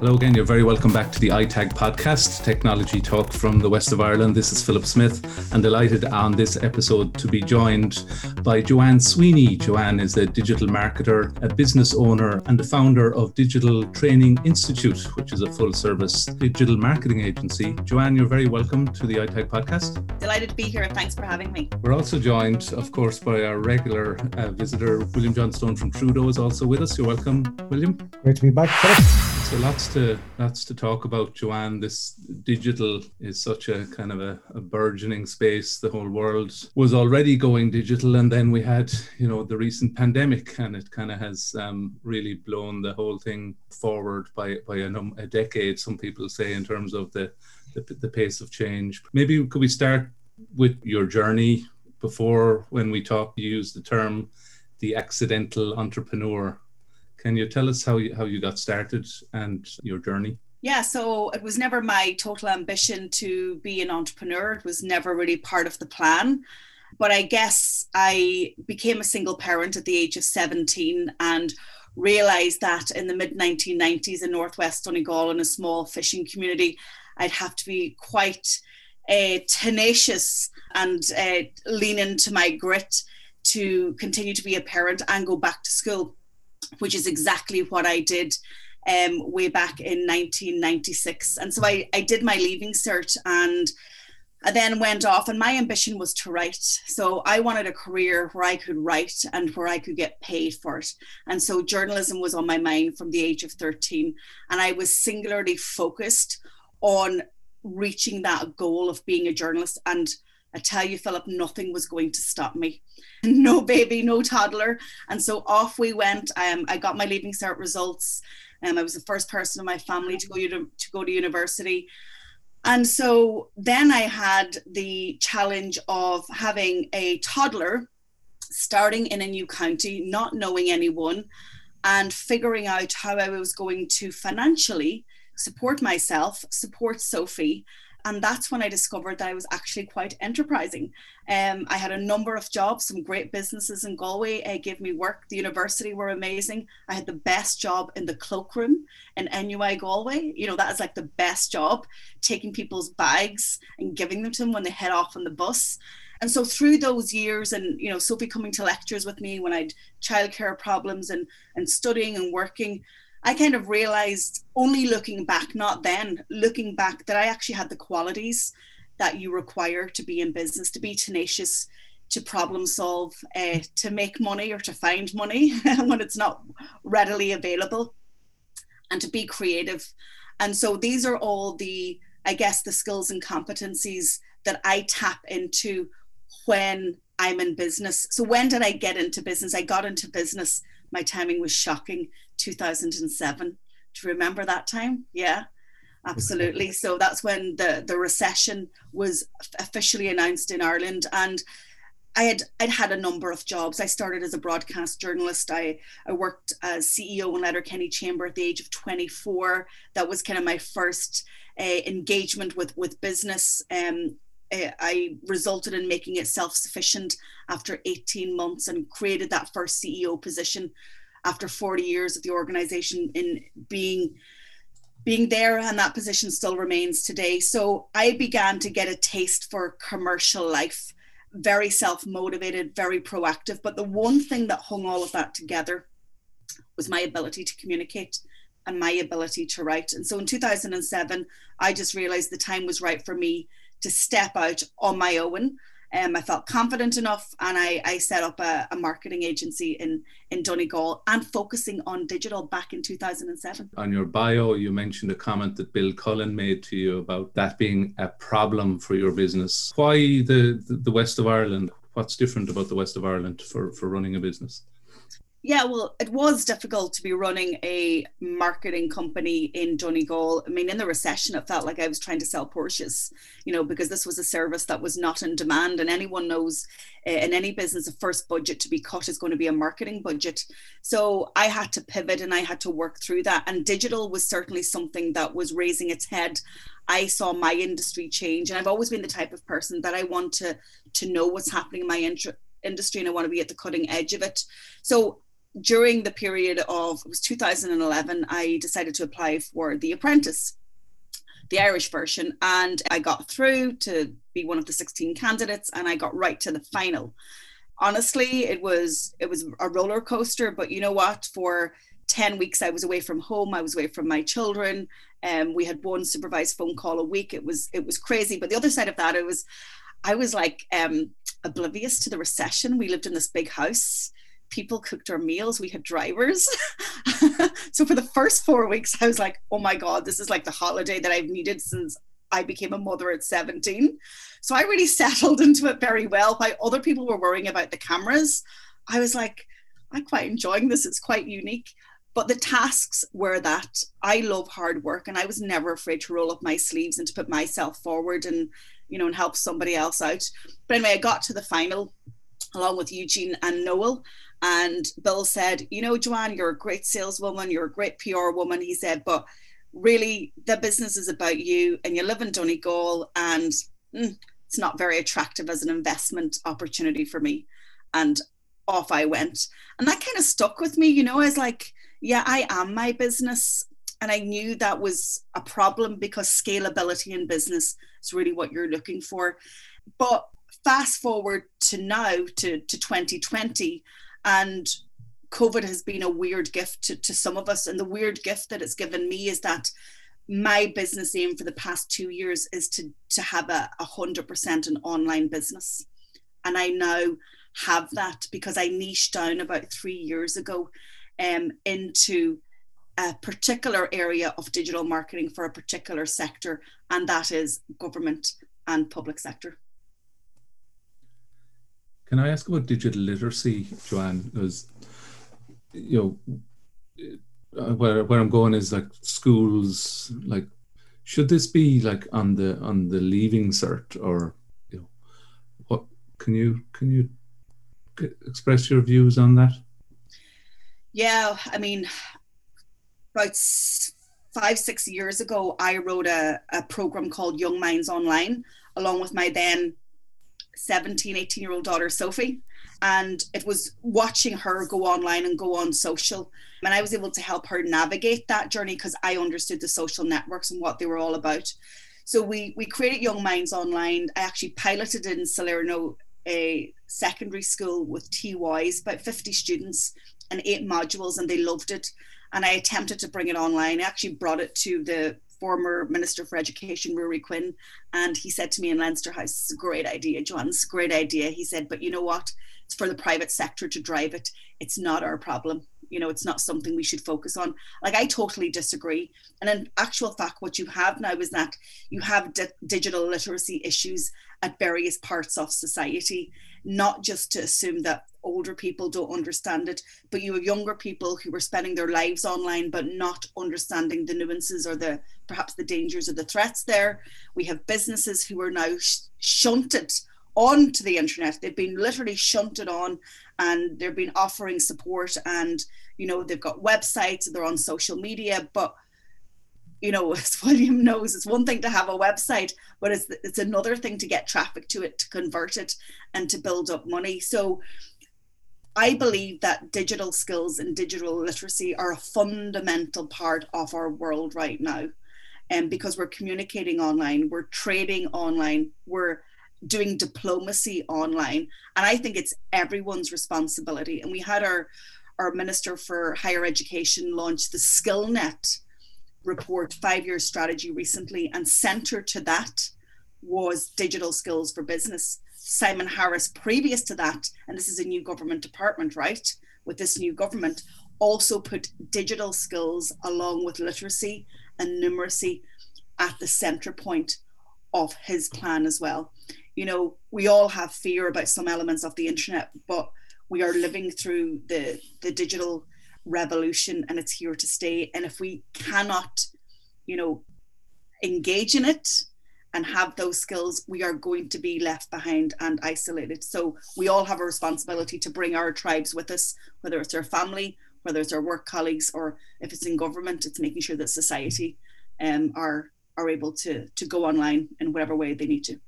Hello again, you're very welcome back to the iTag podcast, technology talk from the west of Ireland. This is Philip Smith, and delighted on this episode to be joined by Joanne Sweeney. Joanne is a digital marketer, a business owner, and the founder of Digital Training Institute, which is a full service digital marketing agency. Joanne, you're very welcome to the iTag podcast. Delighted to be here, and thanks for having me. We're also joined, of course, by our regular uh, visitor, William Johnstone from Trudeau, is also with us. You're welcome, William. Great to be back, Philip. So lots to to talk about, Joanne. This digital is such a kind of a, a, burgeoning space. The whole world was already going digital, and then we had, you know, the recent pandemic, and it kind of has um, really blown the whole thing forward by by a, a decade. Some people say in terms of the, the the pace of change. Maybe could we start with your journey before when we talked, you used the term the accidental entrepreneur can you tell us how you, how you got started and your journey? Yeah, so it was never my total ambition to be an entrepreneur. It was never really part of the plan. But I guess I became a single parent at the age of 17 and realized that in the mid 1990s in Northwest Donegal, in a small fishing community, I'd have to be quite uh, tenacious and uh, lean into my grit to continue to be a parent and go back to school which is exactly what I did um, way back in 1996. And so I, I did my leaving cert and I then went off, and my ambition was to write. So I wanted a career where I could write and where I could get paid for it. And so journalism was on my mind from the age of 13. And I was singularly focused on reaching that goal of being a journalist. And I tell you, Philip, nothing was going to stop me. No baby, no toddler. And so off we went. Um, I got my leaving cert results. Um, I was the first person in my family to go to, to go to university. And so then I had the challenge of having a toddler starting in a new county, not knowing anyone, and figuring out how I was going to financially support myself, support Sophie, and that's when I discovered that I was actually quite enterprising. Um, I had a number of jobs, some great businesses in Galway uh, gave me work. The university were amazing. I had the best job in the cloakroom in NUI Galway. You know, that is like the best job, taking people's bags and giving them to them when they head off on the bus. And so through those years, and you know, Sophie coming to lectures with me when I had childcare problems and and studying and working, I kind of realized only looking back, not then, looking back, that I actually had the qualities that you require to be in business, to be tenacious, to problem solve, uh, to make money or to find money when it's not readily available, and to be creative. And so these are all the, I guess, the skills and competencies that I tap into when I'm in business. So when did I get into business? I got into business. My timing was shocking 2007. Do you remember that time? Yeah, absolutely. So that's when the, the recession was officially announced in Ireland. And I had I'd had a number of jobs. I started as a broadcast journalist. I, I worked as CEO in Letterkenny Chamber at the age of 24. That was kind of my first uh, engagement with with business. Um, uh, I resulted in making it self sufficient after 18 months and created that first CEO position after 40 years of the organization in being being there and that position still remains today. So i began to get a taste for commercial life very self-motivated very proactive but the one thing that hung all of that together was my ability to communicate and my ability to write. And so in 2007 i just realized the time was right for me to step out on my own um, I felt confident enough, and I, I set up a, a, marketing agency in in Donegal and focusing on digital back in 2007. On your bio, you mentioned a comment that Bill Cullen made to you about that being a problem for your business. Why the the, the west of Ireland? What's different about the west of Ireland for for running a business? Yeah, well, it was difficult to be running a marketing company in Donegal. I mean, in the recession, it felt like I was trying to sell Porsches, you know, because this was a service that was not in demand. And anyone knows uh, in any business, the first budget to be cut is going to be a marketing budget. So I had to pivot and I had to work through that. And digital was certainly something that was raising its head. I saw my industry change, and I've always been the type of person that I want to to know what's happening in my industry and I want to be at the cutting edge of it. So during the period of it was 2011, I decided to apply for The Apprentice, the Irish version, and I got through to be one of the 16 candidates, and I got right to the final. Honestly, it was it was a roller coaster, but you know what? For 10 weeks I was away from home, I was away from my children. Um, we had one supervised phone call a week. It was it was crazy. But the other side of that, it was I was like um, oblivious to the recession. We lived in this big house. People cooked our meals. We had drivers. so for the first four weeks, I was like, oh my God, this is like the holiday that I've needed since I became a mother at 17. So I really settled into it very well. While other people were worrying about the cameras, I was like, I'm quite enjoying this. It's quite unique. But the tasks were that I love hard work and I was never afraid to roll up my sleeves and to put myself forward and, you know, and help somebody else out. But anyway, I got to the final along with Eugene and Noel. And Bill said, You know, Joanne, you're a great saleswoman, you're a great PR woman. He said, But really, the business is about you and you live in Donegal and mm, it's not very attractive as an investment opportunity for me. And off I went. And that kind of stuck with me, you know, as like, yeah, I am my business. And I knew that was a problem because scalability in business is really what you're looking for. But fast forward to now to, to 2020, and COVID has been a weird gift to, to some of us. And the weird gift that it's given me is that my business aim for the past two years is to, to have a, a 100% an online business. And I now have that because I niched down about three years ago um, into a particular area of digital marketing for a particular sector, and that is government and public sector. Can I ask about digital literacy, Joanne? Because you know uh, where where I'm going is like schools. Like, should this be like on the on the leaving cert or you know what? Can you can you express your views on that? Yeah, I mean, about five, six years ago, I wrote a, a program called Young Minds Online, along with my then 17, 18 year old daughter, Sophie. And it was watching her go online and go on social. And I was able to help her navigate that journey because I understood the social networks and what they were all about. So we we created Young Minds Online. I actually piloted in Salerno a secondary school with TYs, about 50 students and eight modules, and they loved it. And I attempted to bring it online. I actually brought it to the former Minister for Education, Ruairí Quinn, and he said to me in Leinster House, It's a great idea, John, it's a great idea. He said, But you know what? It's for the private sector to drive it. It's not our problem. You know, it's not something we should focus on. Like, I totally disagree. And in actual fact, what you have now is that you have di- digital literacy issues at various parts of society, not just to assume that older people don't understand it, but you have younger people who are spending their lives online but not understanding the nuances or the perhaps the dangers or the threats there. We have businesses who are now sh- shunted onto the internet. They've been literally shunted on and they've been offering support and you know they've got websites, they're on social media, but you know, as William knows, it's one thing to have a website, but it's it's another thing to get traffic to it, to convert it, and to build up money. So, I believe that digital skills and digital literacy are a fundamental part of our world right now, and because we're communicating online, we're trading online, we're doing diplomacy online, and I think it's everyone's responsibility. And we had our our minister for higher education launch the SkillNet report five year strategy recently, and center to that was digital skills for business. Simon Harris, previous to that, and this is a new government department, right? With this new government, also put digital skills along with literacy and numeracy at the center point of his plan as well. You know, we all have fear about some elements of the internet, but we are living through the the digital revolution and it's here to stay. And if we cannot, you know, engage in it and have those skills, we are going to be left behind and isolated. So we all have a responsibility to bring our tribes with us, whether it's our family, whether it's our work colleagues, or if it's in government, it's making sure that society um, are are able to to go online in whatever way they need to.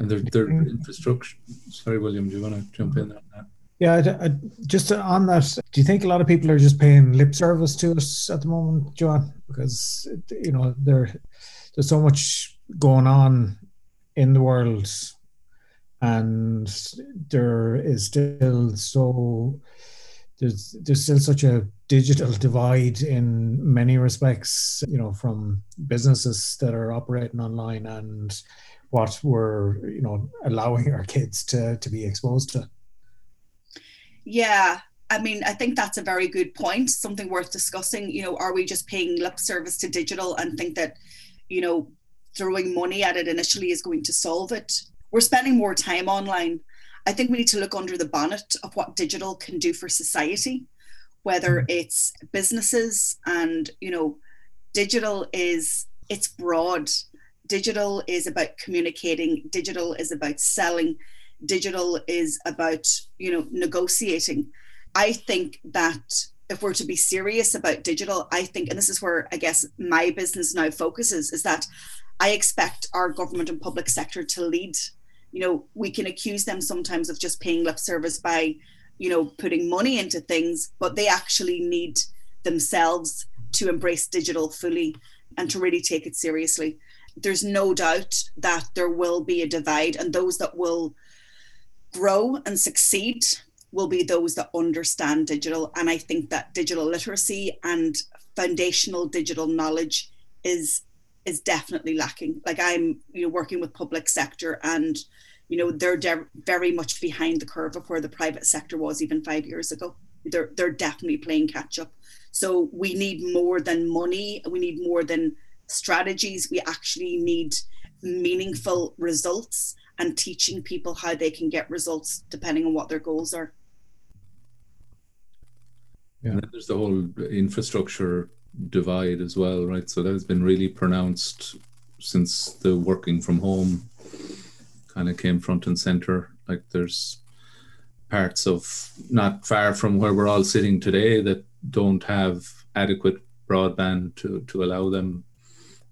And their their infrastructure. Sorry, William, do you want to jump in on that? Yeah, I, I, just on that, do you think a lot of people are just paying lip service to us at the moment, John? Because you know there, there's so much going on in the world, and there is still so there's there's still such a digital divide in many respects. You know, from businesses that are operating online and what we're you know allowing our kids to to be exposed to. Yeah, I mean, I think that's a very good point, something worth discussing. You know, are we just paying lip service to digital and think that, you know, throwing money at it initially is going to solve it? We're spending more time online. I think we need to look under the bonnet of what digital can do for society, whether mm-hmm. it's businesses and, you know, digital is it's broad. Digital is about communicating, digital is about selling, digital is about you know negotiating. I think that if we're to be serious about digital i think and this is where i guess my business now focuses is that i expect our government and public sector to lead. You know we can accuse them sometimes of just paying lip service by you know putting money into things but they actually need themselves to embrace digital fully and to really take it seriously there's no doubt that there will be a divide and those that will grow and succeed will be those that understand digital. And I think that digital literacy and foundational digital knowledge is is definitely lacking. Like I'm, you know, working with public sector, and you know they're de- very much behind the curve of where the private sector was even five years ago. They're they're definitely playing catch up. So we need more than money. We need more than strategies. We actually need meaningful results and teaching people how they can get results depending on what their goals are. Yeah. And there's the whole infrastructure divide as well, right? So that has been really pronounced since the working from home kind of came front and center. Like there's parts of not far from where we're all sitting today that don't have adequate broadband to, to allow them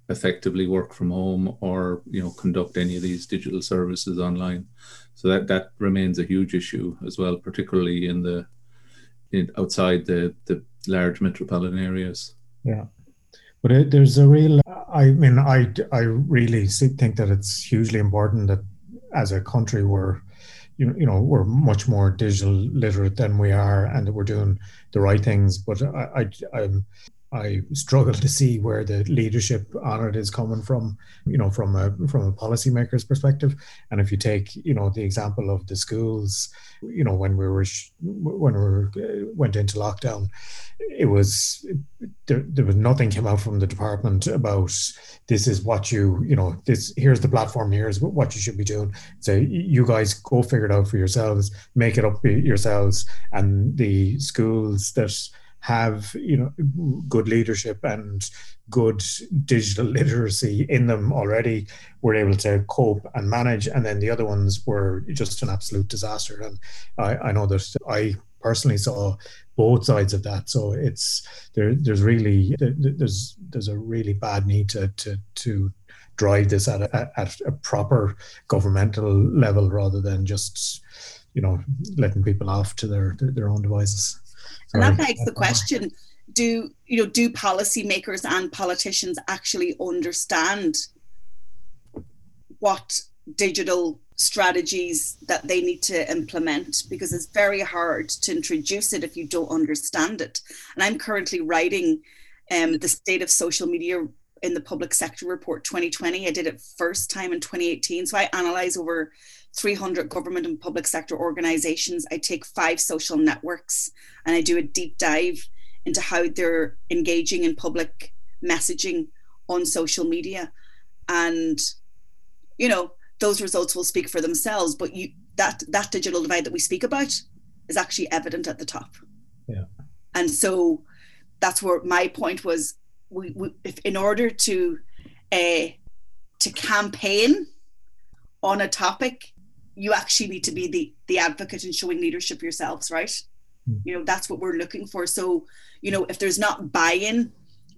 effectively work from home or you know conduct any of these digital services online. So that that remains a huge issue as well particularly in the in, outside the the large metropolitan areas. Yeah. But it, there's a real i mean i i really think that it's hugely important that as a country we're you, you know we're much more digital literate than we are and that we're doing the right things. But i, I i'm I struggle to see where the leadership on it is coming from, you know, from a from a policymaker's perspective. And if you take, you know, the example of the schools, you know, when we were when we were, went into lockdown, it was there, there was nothing came out from the department about this is what you you know this here's the platform here's what you should be doing. So you guys go figure it out for yourselves, make it up yourselves, and the schools that have you know good leadership and good digital literacy in them already were able to cope and manage. And then the other ones were just an absolute disaster. And i, I know that i personally saw both sides of that. So it's there there's really there's there's a really bad need to to to drive this at a, at a proper governmental level rather than just you know letting people off to their their own devices and that begs the question do you know do policymakers and politicians actually understand what digital strategies that they need to implement? Because it's very hard to introduce it if you don't understand it. And i'm currently writing um, the state of social media in the public sector report 2020 i did it first time in 2018 so i analyze over 300 government and public sector organizations. I take five social networks and I do a deep dive into how they're engaging in public messaging on social media. And, you know, those results will speak for themselves, but you that that digital divide that we speak about is actually evident at the top. Yeah. And so that's where my point was we, we if in order to uh, to campaign on a topic you actually need to be the the advocate and showing leadership yourselves right? Mm. you know that's what we're looking for. So you know if there's not buy-in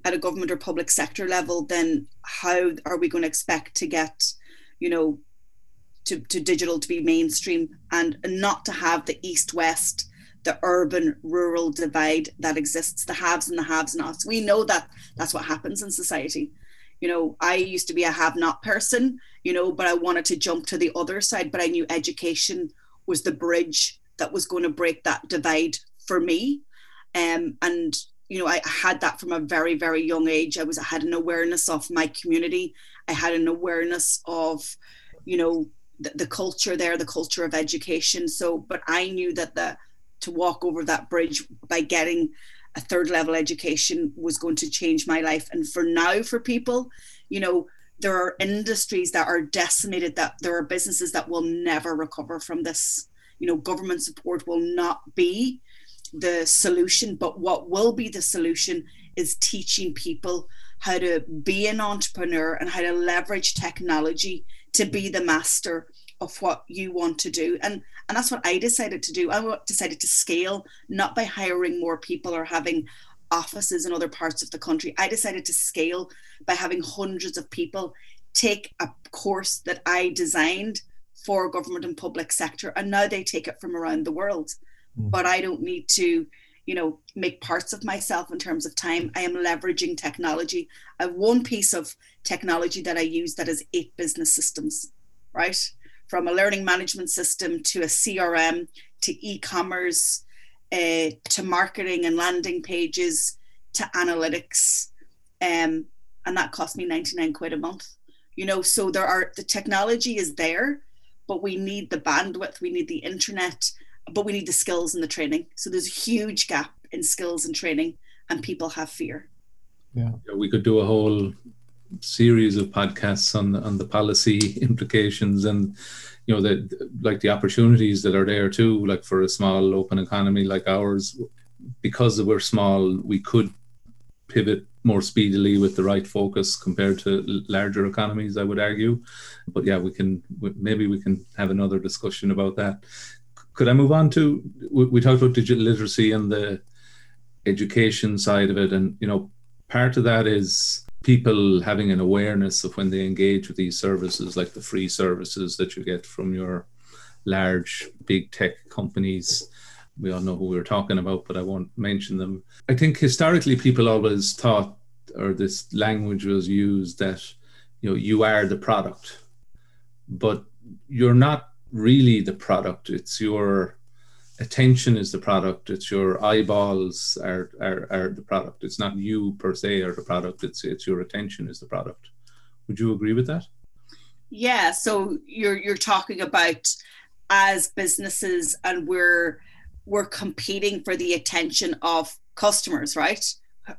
at a government or public sector level then how are we going to expect to get you know to, to digital to be mainstream and not to have the east west the urban rural divide that exists the haves and the haves nots we know that that's what happens in society you know i used to be a have not person you know but i wanted to jump to the other side but i knew education was the bridge that was going to break that divide for me. Um, and you know i had that from a very very young age. I was i had an awareness of my community. I had an awareness of you know the, the culture there the culture of education. So but i knew that the to walk over that bridge by getting a third level education was going to change my life. And for now for people you know there are industries that are decimated that there are businesses that will never recover from this. You know government support will not be the solution but what will be the solution is teaching people how to be an entrepreneur and how to leverage technology to be the master of what you want to do. And and that's what i decided to do. I decided to scale not by hiring more people or having offices in other parts of the country. I decided to scale by having hundreds of people take a course that i designed for government and public sector and now they take it from around the world. Mm. but i don't need to you know make parts of myself in terms of time. I am leveraging technology. I have one piece of technology that i use that is eight business systems right from a learning management system to a CRM to e-commerce uh, to marketing and landing pages to analytics um, and that cost me 99 quid a month. You know so there are the technology is there but we need the bandwidth we need the internet but we need the skills and the training. So there's a huge gap in skills and training and people have fear. Yeah, yeah we could do a whole series of podcasts on the, on the policy implications and you know the like the opportunities that are there too like for a small open economy like ours. Because we're small we could pivot more speedily with the right focus compared to larger economies i would argue. But yeah we can maybe we can have another discussion about that. Could i move on to we talked about digital literacy and the education side of it. And you know part of that is people having an awareness of when they engage with these services, like the free services that you get from your large big tech companies. We all know who we're talking about, but I won't mention them. I think historically people always thought, or this language was used that you know you are the product, but you're not really the product. It's your attention is the product it's your eyeballs are, are are the product it's not you per se or the product it's it's your attention is the product. Would you agree with that? Yeah so you're you're talking about as businesses and we're we're competing for the attention of customers right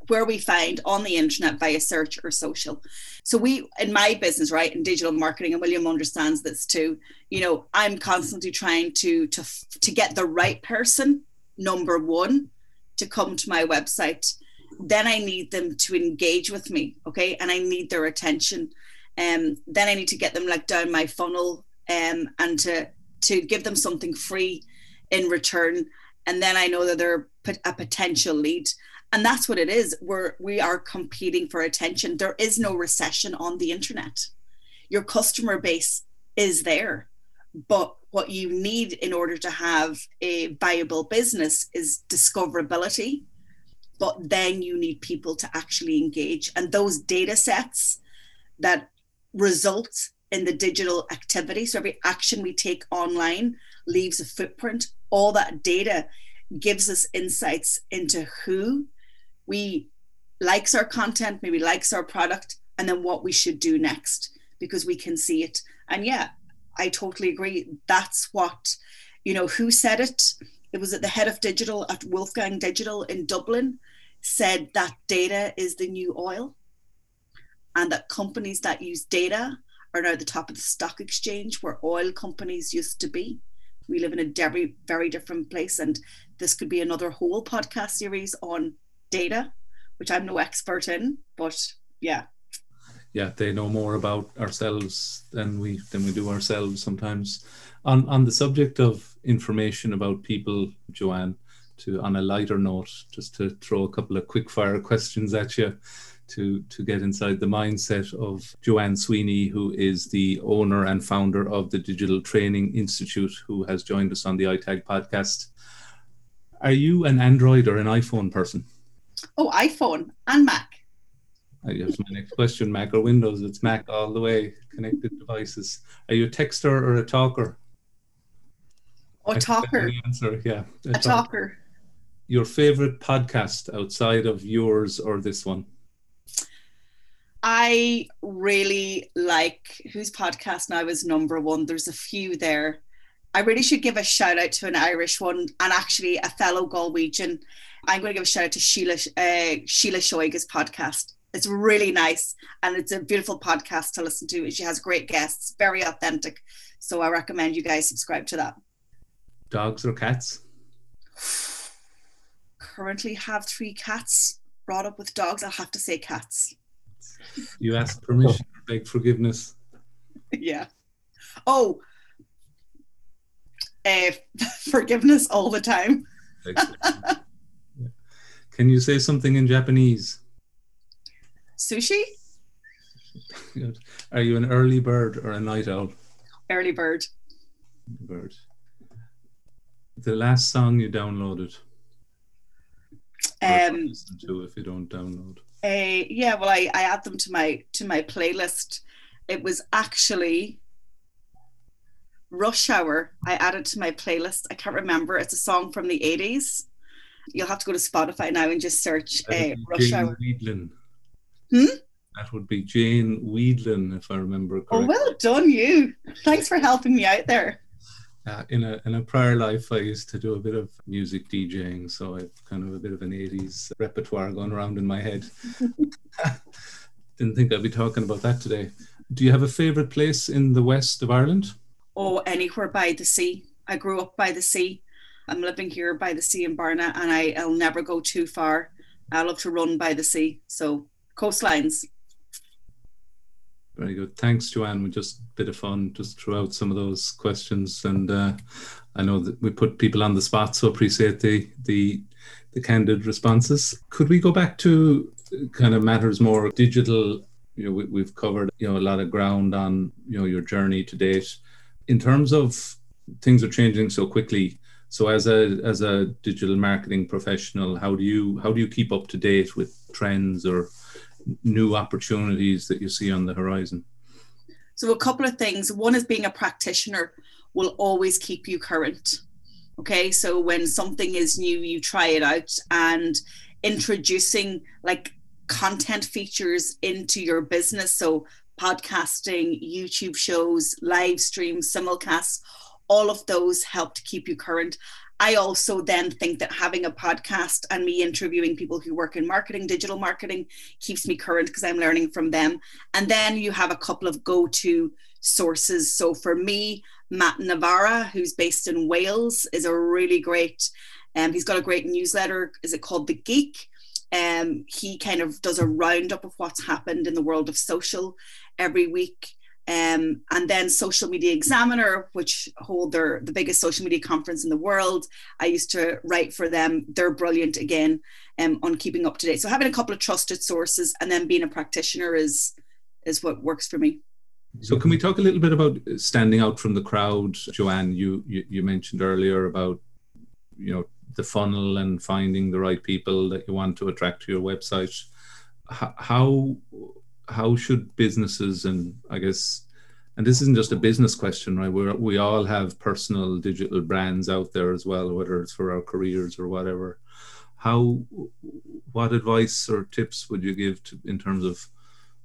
where we find on the internet via search or social. So we in my business, right, in digital marketing, and William understands this too. You know, I'm constantly trying to to to get the right person, number one, to come to my website. Then I need them to engage with me, okay, and I need their attention. Um, then I need to get them like down my funnel, um, and to to give them something free in return. And then I know that they're a potential lead and that's what it is. We're we are competing for attention. There is no recession on the internet. Your customer base is there. But what you need in order to have a viable business is discoverability. But then you need people to actually engage. And those data sets that result in the digital activity so every action we take online leaves a footprint. All that data gives us insights into who we likes our content, maybe likes our product, and then what we should do next because we can see it. And yeah, I totally agree. That's what, you know, who said it? It was at the head of digital at Wolfgang Digital in Dublin said that data is the new oil and that companies that use data are now the top of the stock exchange where oil companies used to be. We live in a very, very different place. And this could be another whole podcast series on data, which I'm no expert in, but yeah. Yeah, they know more about ourselves than we than we do ourselves sometimes. On on the subject of information about people, Joanne, to on a lighter note, just to throw a couple of quick fire questions at you to to get inside the mindset of Joanne Sweeney, who is the owner and founder of the Digital Training Institute, who has joined us on the iTag podcast. Are you an Android or an iPhone person? Oh, iPhone and Mac. Here's my next question: Mac or Windows? It's Mac all the way. Connected devices. Are you a texter or a talker? Oh, a talker. Answer, yeah. A, a talker. talker. Your favorite podcast outside of yours or this one? I really like whose podcast now is number one. There's a few there. I really should give a shout out to an Irish one and actually a fellow Galwegian. I'm going to give a shout out to Síle uh, Síle Seoige's podcast. It's really nice and it's a beautiful podcast to listen to. She has great guests, very authentic. So I recommend you guys subscribe to that. Dogs or cats? Currently have three cats. Brought up with dogs, I'll have to say cats. You ask permission beg forgiveness. Yeah. Oh, uh, forgiveness all the time. Can you say something in Japanese? Sushi. Are you an early bird or a night owl? Early bird. Bird. The last song you downloaded. Um, listen to if you don't download. Uh, yeah, well, I, I add them to my to my playlist. It was actually Rush Hour. I added to my playlist. I can't remember. It's a song from the 80s. You'll have to go to Spotify now and just search uh, Rush Jane Hour. Wiedlin. Hmm? That would be Jane Wiedlin, if I remember correctly. Oh, well done, you. Thanks for helping me out there. Uh, in a in a prior life, I used to do a bit of music DJing, so I've kind of a bit of an '80s repertoire going around in my head. Didn't think I'd be talking about that today. Do you have a favorite place in the west of Ireland? Oh, anywhere by the sea. I grew up by the sea. I'm living here by the sea in Barna, and I, I'll never go too far. I love to run by the sea, so coastlines. Very good. Thanks, Joanne. We just bit of fun just throughout out some of those questions, and uh, I know that we put people on the spot, so appreciate the the the candid responses. Could we go back to kind of matters more digital? You know, we, we've covered you know a lot of ground on you know your journey to date. In terms of things are changing so quickly, so as a as a digital marketing professional, how do you how do you keep up to date with trends or new opportunities that you see on the horizon? So, a couple of things. One is being a practitioner will always keep you current. Okay, so when something is new, you try it out and introducing like content features into your business. So, podcasting, YouTube shows, live streams, simulcasts, all of those help to keep you current. I also then think that having a podcast and me interviewing people who work in marketing, digital marketing, keeps me current because I'm learning from them. And then you have a couple of go to sources. So for me, Matt Navarra, who's based in Wales, is a really great, um, he's got a great newsletter. Is it called The Geek? Um, he kind of does a roundup of what's happened in the world of social every week. Um, and then Social Media Examiner, which hold their the biggest social media conference in the world. I used to write for them. They're brilliant again um, on keeping up to date. So having a couple of trusted sources and then being a practitioner is is what works for me. So can we talk a little bit about standing out from the crowd, Joanne? You you, you mentioned earlier about you know the funnel and finding the right people that you want to attract to your website. How how should businesses and I guess and this isn't just a business question, right? We we all have personal digital brands out there as well, whether it's for our careers or whatever. How, what advice or tips would you give to, in terms of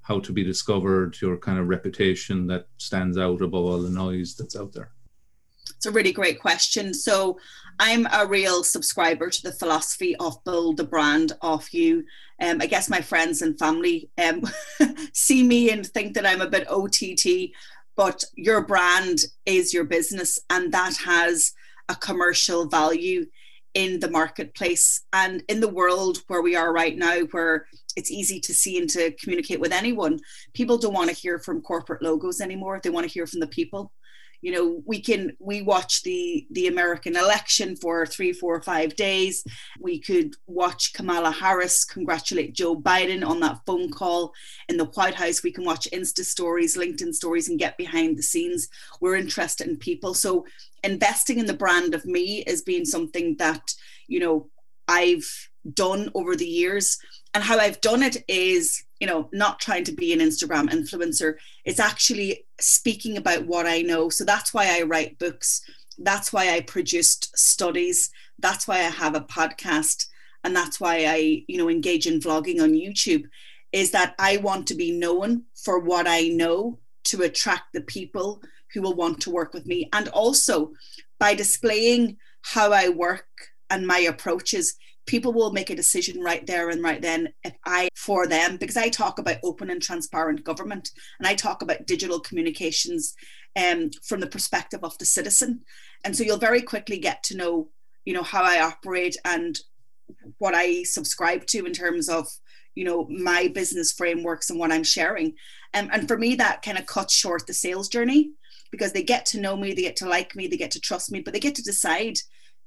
how to be discovered, your kind of reputation that stands out above all the noise that's out there? It's a really great question. So, I'm a real subscriber to the philosophy of build the brand of you. Um, I guess my friends and family um, see me and think that I'm a bit OTT, but your brand is your business, and that has a commercial value in the marketplace and in the world where we are right now, where it's easy to see and to communicate with anyone. People don't want to hear from corporate logos anymore, they want to hear from the people you know we can we watch the the american election for three four five days. We could watch kamala harris congratulate joe biden on that phone call in the white house. We can watch insta stories linkedin stories and get behind the scenes. We're interested in people. So investing in the brand of me is being something that you know i've done over the years. And how i've done it is you know not trying to be an instagram influencer. It's actually speaking about what i know. So that's why i write books. That's why i produced studies. That's why i have a podcast. And that's why i you know engage in vlogging on youtube is that i want to be known for what i know to attract the people who will want to work with me. And also by displaying how i work and my approaches people will make a decision right there and right then if I for them because I talk about open and transparent government and I talk about digital communications um, from the perspective of the citizen. And so you'll very quickly get to know you know how I operate and what I subscribe to in terms of you know my business frameworks and what I'm sharing. Um, and for me that kind of cuts short the sales journey because they get to know me they get to like me they get to trust me but they get to decide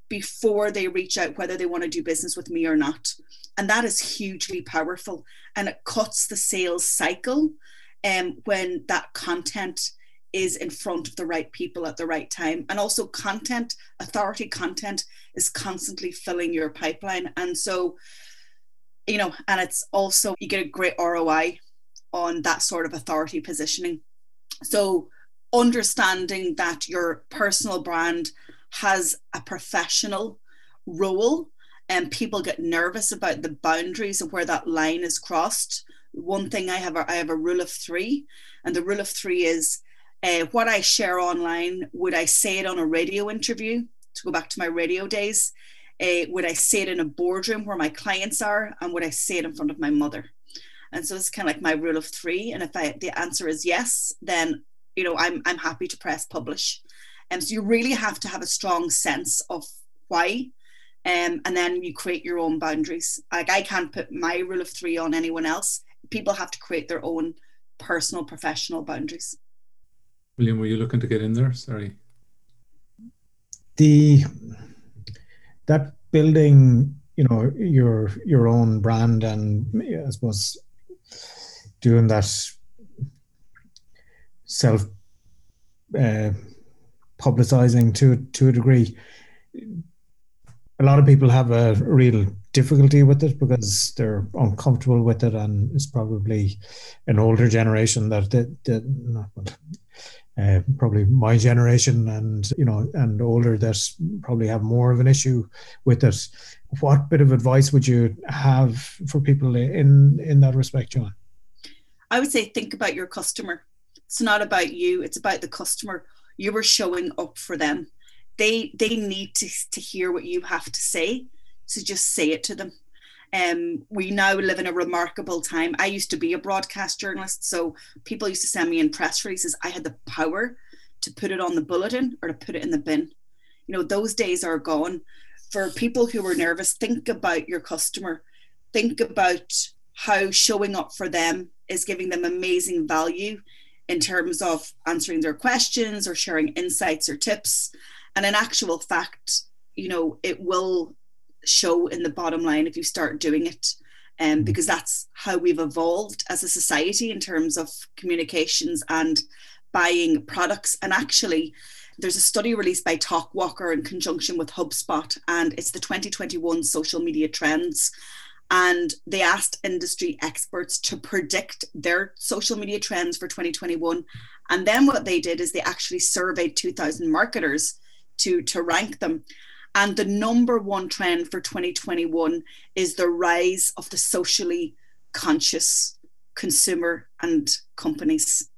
before they reach out whether they want to do business with me or not. And that is hugely powerful. And it cuts the sales cycle um, when that content is in front of the right people at the right time. And also, content, authority content is constantly filling your pipeline. And so, you know, and it's also, you get a great ROI on that sort of authority positioning. So, understanding that your personal brand has a professional role and people get nervous about the boundaries of where that line is crossed. One thing i have I have a rule of three and the rule of three is uh, what i share online would i say it on a radio interview? To go back to my radio days uh, would i say it in a boardroom where my clients are and would i say it in front of my mother? And so it's kind of like my rule of three and if I, the answer is yes then you know i'm, I'm happy to press publish and um, so you really have to have a strong sense of why. Um, and then you create your own boundaries. Like I can't put my rule of three on anyone else. People have to create their own personal, professional boundaries. William, were you looking to get in there? Sorry. The that building, you know, your your own brand and I suppose doing that self uh, publicizing to to a degree. A lot of people have a real difficulty with it because they're uncomfortable with it, and it's probably an older generation that that, that not, uh, probably my generation and you know and older that probably have more of an issue with it. What bit of advice would you have for people in in that respect, John? I would say think about your customer. It's not about you; it's about the customer you were showing up for them they they need to, to hear what you have to say so just say it to them um, we now live in a remarkable time. I used to be a broadcast journalist, so people used to send me in press releases. I had the power to put it on the bulletin or to put it in the bin. You know, those days are gone. For people who are nervous, think about your customer. Think about how showing up for them is giving them amazing value in terms of answering their questions or sharing insights or tips. And in actual fact, you know, it will show in the bottom line if you start doing it. Um, because that's how we've evolved as a society in terms of communications and buying products. And actually, there's a study released by Talkwalker in conjunction with HubSpot, and it's the 2021 social media trends and they asked industry experts to predict their social media trends for 2021 and then what they did is they actually surveyed 2000 marketers to to rank them. And the number one trend for 2021 is the rise of the socially conscious consumer and companies.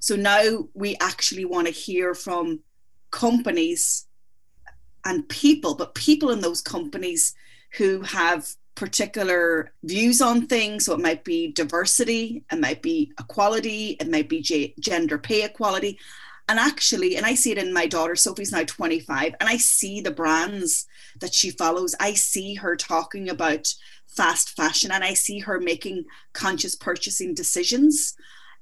So now we actually want to hear from companies and people but people in those companies who have particular views on things. So it might be diversity, it might be equality, it might be g- gender pay equality. And actually, and I see it in my daughter, Sophie's now 25, and I see the brands that she follows. I see her talking about fast fashion and I see her making conscious purchasing decisions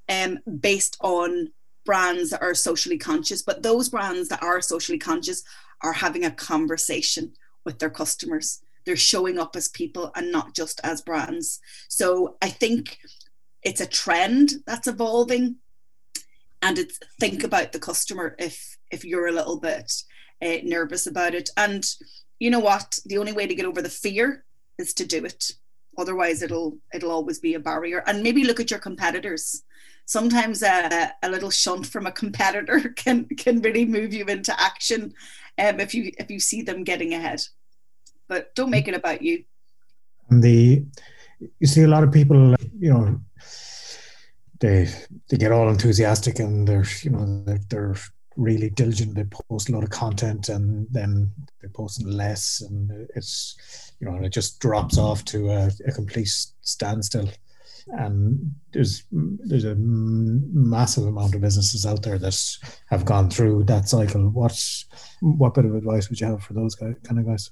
um, based on brands that are socially conscious, but those brands that are socially conscious are having a conversation with their customers. They're showing up as people and not just as brands. So I think it's a trend that's evolving. And it's think about the customer if if you're a little bit uh, nervous about it. And you know what? The only way to get over the fear is to do it. Otherwise it'll it'll always be a barrier. And maybe look at your competitors. Sometimes a, a little shunt from a competitor can can really move you into action um, if you if you see them getting ahead but don't make it about you. And the you see a lot of people you know they they get all enthusiastic and they're you know they're, they're really diligent. They post a lot of content and then they're posting less and it's you know and it just drops off to a, a complete standstill. And there's there's a massive amount of businesses out there that have gone through that cycle. What what bit of advice would you have for those guys, kind of guys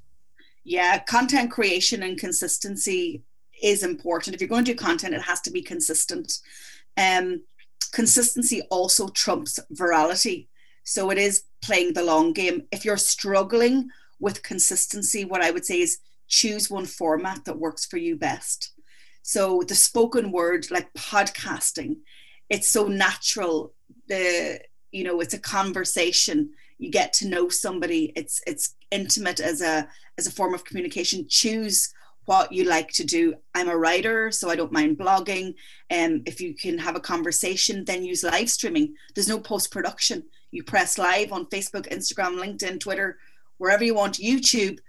yeah content creation and consistency is important if you're going to do content it has to be consistent um consistency also trumps virality so it is playing the long game if you're struggling with consistency what i would say is choose one format that works for you best so the spoken word, like podcasting, it's so natural. The you know, it's a conversation. You get to know somebody. It's it's intimate as a as a form of communication. Choose what you like to do. I'm a writer, so I don't mind blogging. And um, if you can have a conversation, then use live streaming. There's no post production. You press live on Facebook, Instagram, LinkedIn, Twitter, wherever you want, YouTube,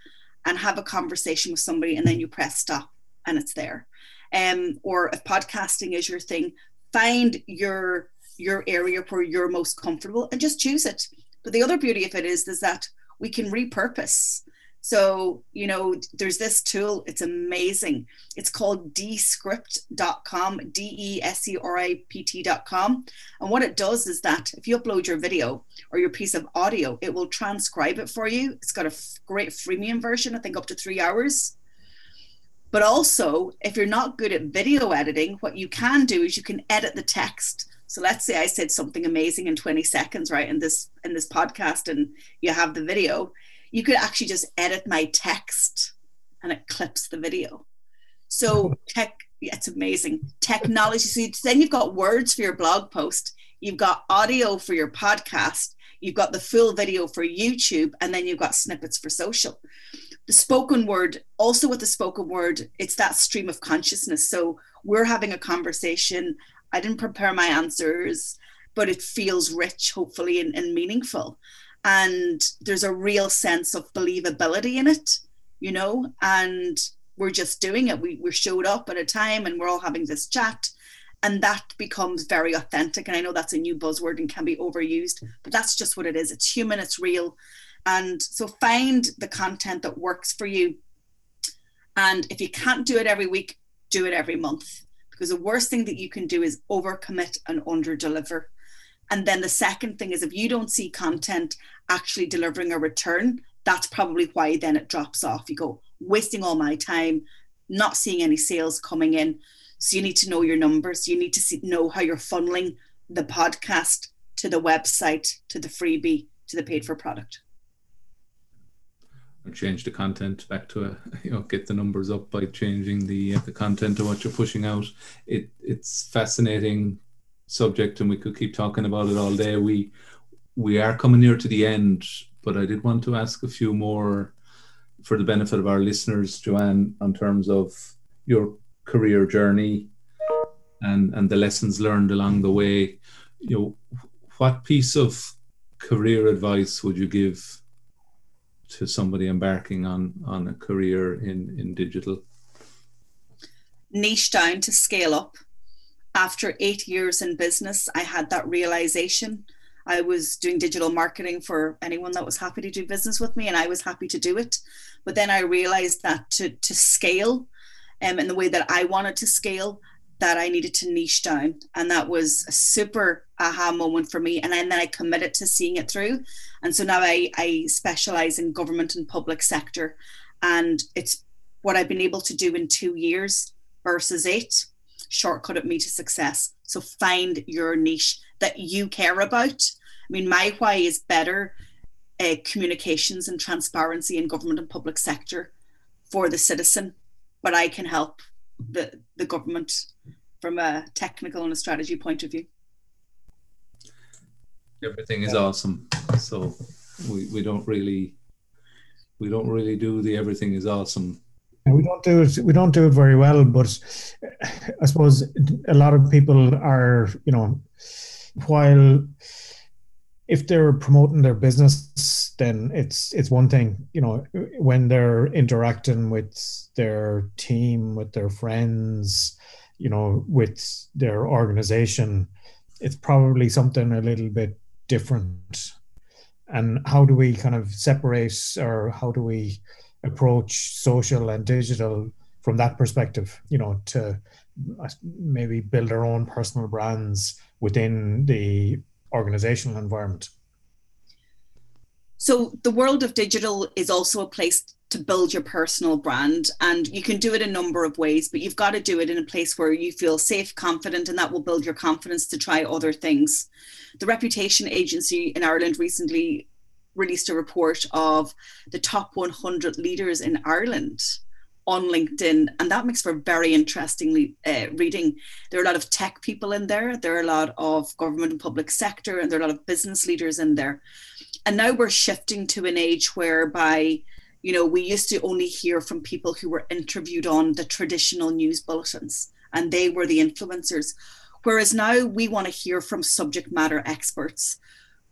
and have a conversation with somebody, and then you press stop, and it's there um, or if podcasting is your thing, find your your area where you're most comfortable and just choose it. But the other beauty of it is is that we can repurpose. So, you know, there's this tool, it's amazing. It's called descript.com, D E S E R I P T.com. And what it does is that if you upload your video or your piece of audio, it will transcribe it for you. It's got a great freemium version, I think up to three hours. But also, if you're not good at video editing, what you can do is you can edit the text. So let's say I said something amazing in 20 seconds, right, in this in this podcast, and you have the video. You could actually just edit my text, and it clips the video. So tech, yeah, it's amazing technology. So then you've got words for your blog post, you've got audio for your podcast, you've got the full video for YouTube, and then you've got snippets for social the spoken word also with the spoken word it's that stream of consciousness so we're having a conversation i didn't prepare my answers but it feels rich hopefully and, and meaningful and there's a real sense of believability in it you know and we're just doing it we, we showed up at a time and we're all having this chat and that becomes very authentic and i know that's a new buzzword and can be overused but that's just what it is it's human it's real and so find the content that works for you. And if you can't do it every week, do it every month. Because the worst thing that you can do is overcommit and underdeliver. And then the second thing is if you don't see content actually delivering a return, that's probably why then it drops off. You go, wasting all my time, not seeing any sales coming in. So you need to know your numbers. You need to see, know how you're funneling the podcast to the website, to the freebie, to the paid for product change the content back to a you know get the numbers up by changing the uh, the content of what you're pushing out it it's fascinating subject and we could keep talking about it all day we we are coming near to the end but i did want to ask a few more for the benefit of our listeners joanne in terms of your career journey and and the lessons learned along the way you know what piece of career advice would you give to somebody embarking on on a career in in digital? Niche down to scale up. After eight years in business, I had that realization. I was doing digital marketing for anyone that was happy to do business with me, and I was happy to do it. But then I realized that to to scale, um, in the way that I wanted to scale, that I needed to niche down. And that was a super aha moment for me. And then, then I committed to seeing it through. And so now I, I specialize in government and public sector. And it's what I've been able to do in two years versus eight, shortcutted me to success. So find your niche that you care about. I mean, my why is better uh, communications and transparency in government and public sector for the citizen, but I can help the, the government from a technical and a strategy point of view. Everything is awesome. So we, we don't really we don't really do the everything is awesome we don't do it we don't do it very well but i suppose a lot of people are you know while if they're promoting their business then it's it's one thing you know when they're interacting with their team with their friends you know with their organization it's probably something a little bit different. And how do we kind of separate or how do we approach social and digital from that perspective you know to uh, maybe build our own personal brands within the organizational environment. So the world of digital is also a place to build your personal brand and you can do it a number of ways but you've got to do it in a place where you feel safe confident and that will build your confidence to try other things. The reputation agency in ireland recently released a report of the top 100 leaders in ireland on linkedin and that makes for very interesting uh, reading there are a lot of tech people in there there are a lot of government and public sector and there are a lot of business leaders in there and now we're shifting to an age whereby you know, we used to only hear from people who were interviewed on the traditional news bulletins, and they were the influencers. Whereas now we want to hear from subject matter experts.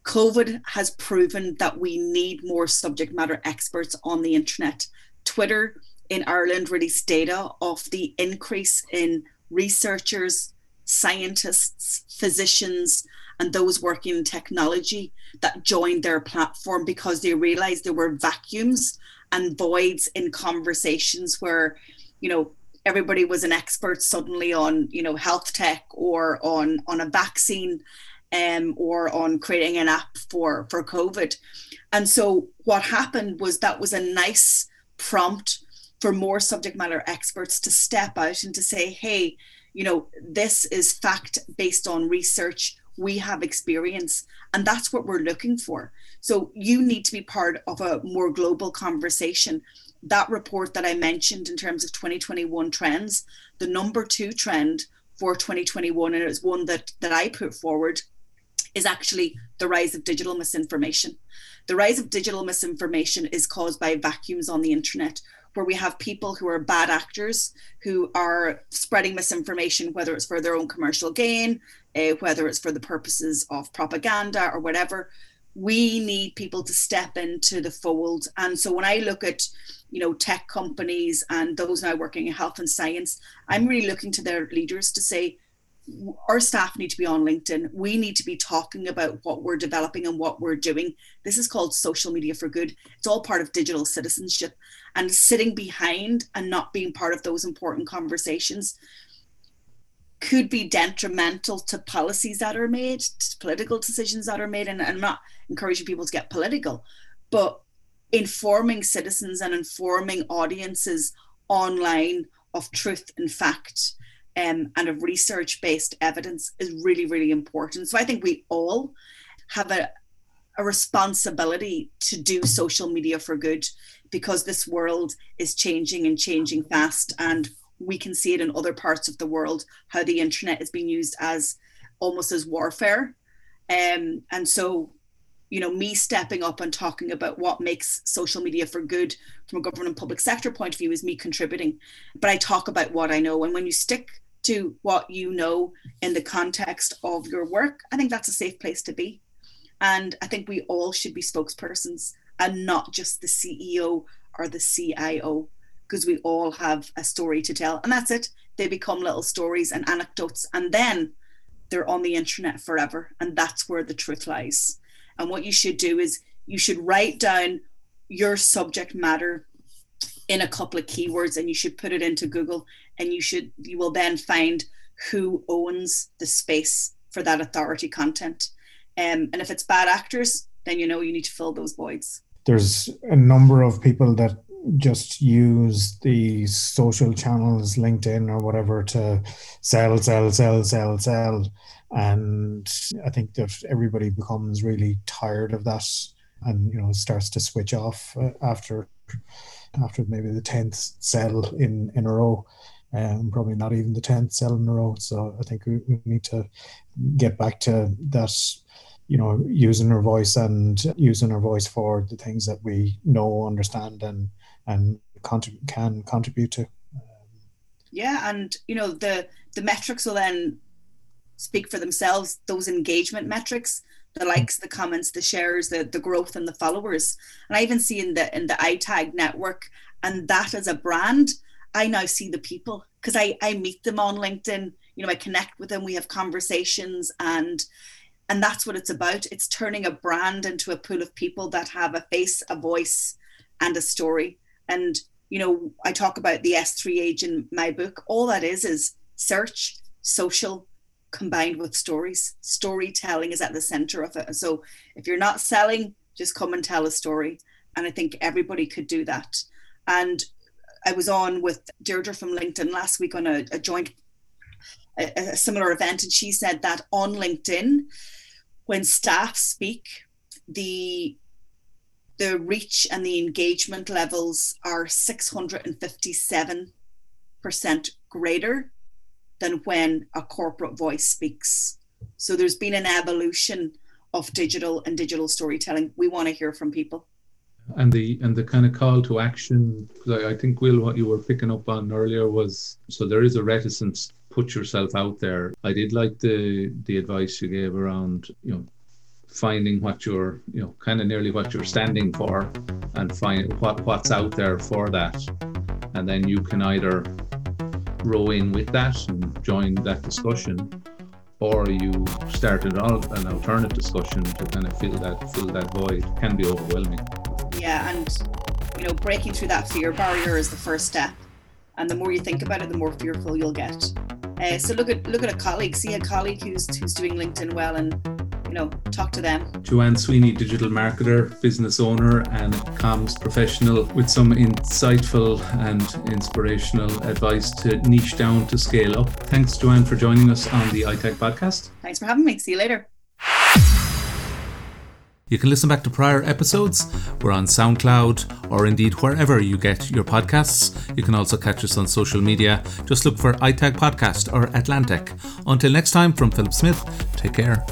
COVID has proven that we need more subject matter experts on the internet. Twitter in Ireland released data of the increase in researchers, scientists, physicians, and those working in technology that joined their platform because they realized there were vacuums and voids in conversations where you know everybody was an expert suddenly on you know health tech or on on a vaccine um, or on creating an app for for covid. And so what happened was that was a nice prompt for more subject matter experts to step out and to say hey you know this is fact based on research we have experience and that's what we're looking for. So you need to be part of a more global conversation. That report that i mentioned in terms of 2021 trends the number two trend for 2021 and it was one that that i put forward is actually the rise of digital misinformation the rise of digital misinformation is caused by vacuums on the internet where we have people who are bad actors who are spreading misinformation, whether it's for their own commercial gain, uh, whether it's for the purposes of propaganda or whatever. We need people to step into the fold. And so when I look at, you know, tech companies and those now working in health and science, I'm really looking to their leaders to say, our staff need to be on LinkedIn. We need to be talking about what we're developing and what we're doing. This is called social media for good. It's all part of digital citizenship and sitting behind and not being part of those important conversations could be detrimental to policies that are made, to political decisions that are made. And I'm not encouraging people to get political, but informing citizens and informing audiences online of truth and fact um, and of research based evidence is really, really important. So I think we all have a, a responsibility to do social media for good because this world is changing and changing fast. And we can see it in other parts of the world how the internet is being used as almost as warfare. Um, and so you know, me stepping up and talking about what makes social media for good from a government and public sector point of view is me contributing. But I talk about what I know. And when you stick to what you know in the context of your work, I think that's a safe place to be. And I think we all should be spokespersons and not just the CEO or the CIO, because we all have a story to tell. And that's it. They become little stories and anecdotes. And then they're on the internet forever. And that's where the truth lies. And what you should do is you should write down your subject matter in a couple of keywords and you should put it into Google and you should you will then find who owns the space for that authority content. Um, and if it's bad actors, then you know you need to fill those voids. There's a number of people that just use the social channels, LinkedIn or whatever, to sell, sell, sell, sell, sell. And I think that everybody becomes really tired of that and you know starts to switch off uh, after after maybe the 10th sell in in a row um, probably not even the 10th sell in a row. So i think we, we need to get back to that you know using our voice and using our voice for the things that we know understand and and contrib- can contribute to. Yeah and you know the the metrics will then speak for themselves those engagement metrics the likes the comments the shares the the growth and the followers. And i even see in the in the itag network and that as a brand i now see the people because i i meet them on linkedin you know i connect with them we have conversations and and that's what it's about. It's turning a brand into a pool of people that have a face a voice and a story. And you know i talk about the s3 age in my book. All that is is search social combined with stories. Storytelling is at the center of it. So if you're not selling just come and tell a story. And i think everybody could do that. And i was on with deirdre from linkedin last week on a, a joint a, a similar event and she said that on linkedin when staff speak, the the reach and the engagement levels are 657% greater than when a corporate voice speaks. So there's been an evolution of digital and digital storytelling. We want to hear from people. And the and the kind of call to action, I, I think Will, what you were picking up on earlier was so there is a reticence put yourself out there. I did like the the advice you gave around, you know, finding what you're, you know, kind of nearly what you're standing for and find what what's out there for that. And then you can either row in with that and join that discussion or you start an, an alternate discussion to kind of fill that fill that void it can be overwhelming yeah and you know breaking through that fear barrier is the first step and the more you think about it the more fearful you'll get uh, so look at look at a colleague, see a colleague who's who's doing LinkedIn well, and you know talk to them. Joanne Sweeney, digital marketer, business owner, and comms professional, with some insightful and inspirational advice to niche down to scale up. Thanks, Joanne, for joining us on the iTag podcast. Thanks for having me. See you later. You can listen back to prior episodes. We're on SoundCloud or indeed wherever you get your podcasts. You can also catch us on social media. Just look for iTag Podcast or Atlantic. Until next time, from Philip Smith, take care.